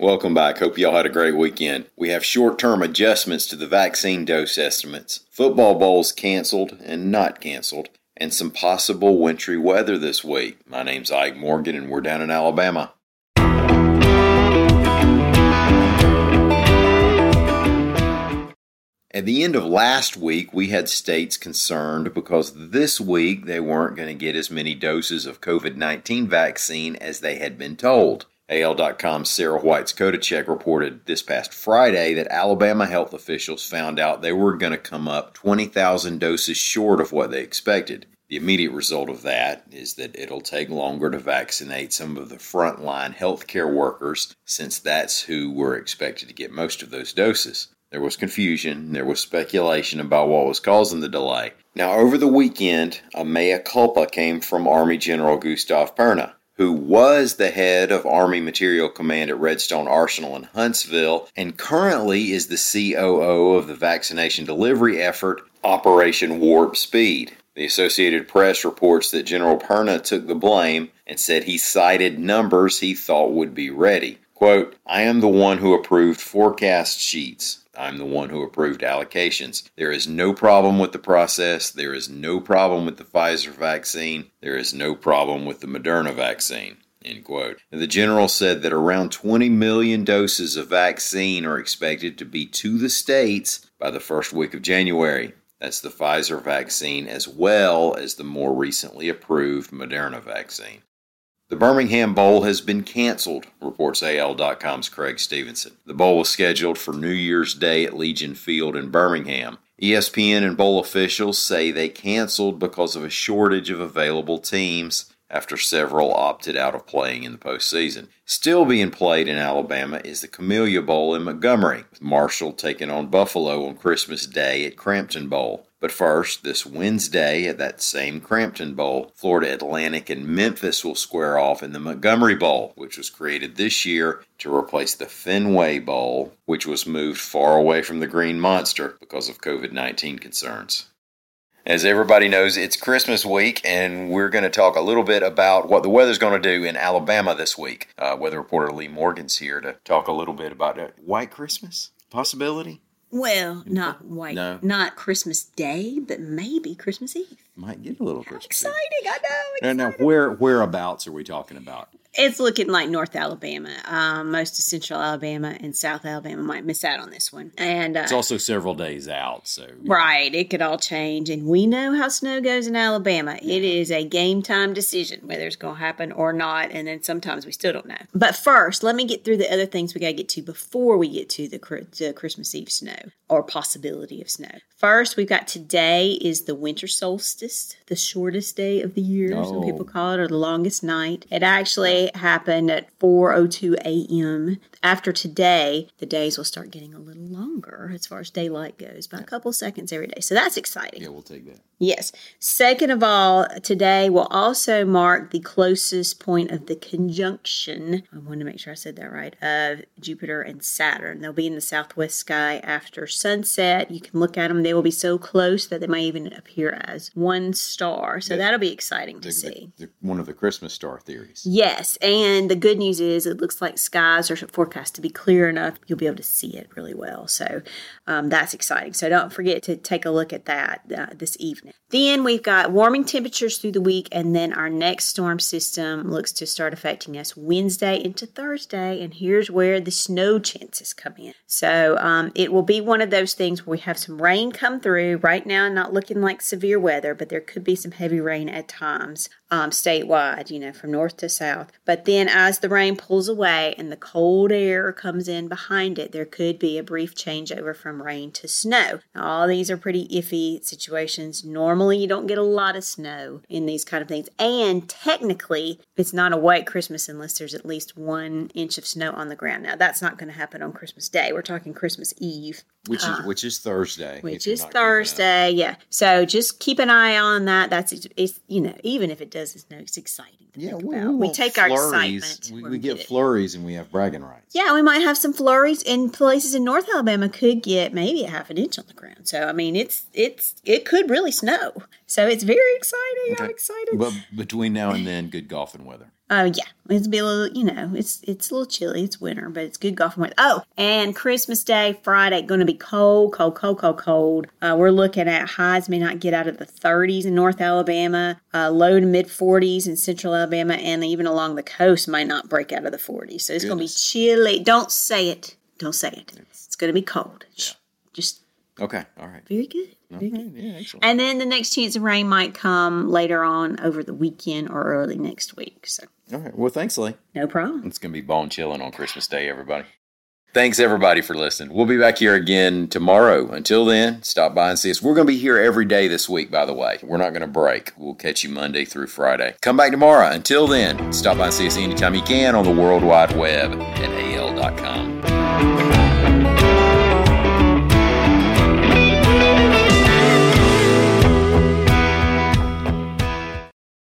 Welcome back. Hope y'all had a great weekend. We have short term adjustments to the vaccine dose estimates, football bowls canceled and not canceled, and some possible wintry weather this week. My name's Ike Morgan, and we're down in Alabama. At the end of last week, we had states concerned because this week they weren't going to get as many doses of COVID 19 vaccine as they had been told. AL.com's Sarah White's Check reported this past Friday that Alabama health officials found out they were going to come up 20,000 doses short of what they expected. The immediate result of that is that it'll take longer to vaccinate some of the frontline healthcare workers, since that's who were expected to get most of those doses. There was confusion, there was speculation about what was causing the delay. Now, over the weekend, a mea culpa came from Army General Gustav Perna who was the head of Army Materiel Command at Redstone Arsenal in Huntsville and currently is the COO of the vaccination delivery effort Operation Warp Speed. The Associated Press reports that General Perna took the blame and said he cited numbers he thought would be ready. Quote, I am the one who approved forecast sheets. I'm the one who approved allocations. There is no problem with the process. There is no problem with the Pfizer vaccine. There is no problem with the Moderna vaccine. End quote. the general said that around 20 million doses of vaccine are expected to be to the states by the first week of January. That's the Pfizer vaccine as well as the more recently approved Moderna vaccine. The Birmingham Bowl has been canceled, reports AL.com's Creg Stephenson. The bowl was scheduled for New Year's Day at Legion Field in Birmingham. ESPN and bowl officials say they canceled because of a shortage of available teams after several opted out of playing in the postseason. Still being played in Alabama is the Camellia Bowl in Montgomery, with Marshall taking on Buffalo on Christmas Day at Crampton Bowl. But first, this Wednesday at that same Crampton Bowl, Florida Atlantic and Memphis will square off in the Montgomery Bowl, which was created this year to replace the Fenway Bowl, which was moved far away from the Green Monster because of COVID 19 concerns. As everybody knows, it's Christmas week, and we're going to talk a little bit about what the weather's going to do in Alabama this week. Uh, weather reporter Leigh Morgan's here to talk a little bit about it. White Christmas possibility. Well, not white, no. not Christmas Day, but maybe Christmas Eve. Might get a little Christmas. Exciting, I know. Exciting. Now, now, where whereabouts are we talking about? It's looking like North Alabama. Um, most of Central Alabama and South Alabama might miss out on this one. And uh, it's also several days out, so right, it could all change. And we know how snow goes in Alabama. Yeah. It is a game time decision whether it's going to happen or not. And then sometimes we still don't know. But first, let me get through the other things we got to get to before we get to the, the Christmas Eve snow or possibility of snow. First, we've got today is the winter solstice, the shortest day of the year. Oh. Some people call it, or the longest night. It actually happened at 4:02 a.m. After today, the days will start getting a little longer as far as daylight goes, by a couple seconds every day. So that's exciting. Yeah, we'll take that. Yes. Second of all, today will also mark the closest point of the conjunction. I want to make sure I said that right. Of Jupiter and Saturn. They'll be in the southwest sky after sunset. You can look at them they will be so close that they might even appear as one star. So that'll be exciting to the, see. The, the, one of the Christmas star theories. Yes, and the good news is it looks like skies are forecast to be clear enough you'll be able to see it really well. So um, that's exciting. So don't forget to take a look at that uh, this evening. Then we've got warming temperatures through the week, and then our next storm system looks to start affecting us Wednesday into Thursday. And here's where the snow chances come in. So um, it will be one of those things where we have some rain come through. Right now, not looking like severe weather, but there could be some heavy rain at times um, statewide, you know, from north to south. But then as the rain pulls away and the cold air comes in behind it, there could be a brief changeover from rain to snow. Now, all these are pretty iffy situations. Normally, you don't get a lot of snow in these kind of things. And technically, it's not a white Christmas unless there's at least one inch of snow on the ground. Now, that's not going to happen on Christmas Day. We're talking Christmas Eve. Which is which is Thursday. Which is not keeping up. Thursday, yeah. So just keep an eye on that. That's it's you know even if it does snow, it's exciting. To Yeah, think we, about. we, we take our flurries. excitement. We, we get it. flurries and we have bragging rights. Yeah, we might have some flurries in places in North Alabama could get maybe a half an inch on the ground. So I mean, it's it's it could really snow. So it's very exciting. I'm excited. But between now and then, good golfing weather. Oh yeah, it's be a little, you know, it's it's a little chilly. It's winter, but it's good golfing weather. Oh, and Christmas Day, Friday, going to be cold, cold, cold, cold, cold. Uh, we're looking at highs may not get out of the 30s in North Alabama, uh, low to mid 40s in Central Alabama, and even along the coast might not break out of the 40s. So it's going to be chilly. Don't say it. Don't say it. It's going to be cold. Shh. Just Okay, all right. very good. Very Okay, good. yeah, excellent. And then the next chance of rain might come later on over the weekend or early next week. So All right. Well, thanks, Leigh. no problem. It's going to be bone chilling on Christmas Day, everybody. Thanks, everybody, for listening. We'll be back here again tomorrow. Until then, stop by and see us. We're going to be here every day this week, by the way. We're not going to break. We'll catch you Monday through Friday. Come back tomorrow. Until then, stop by and see us anytime you can on the World Wide Web at al.com.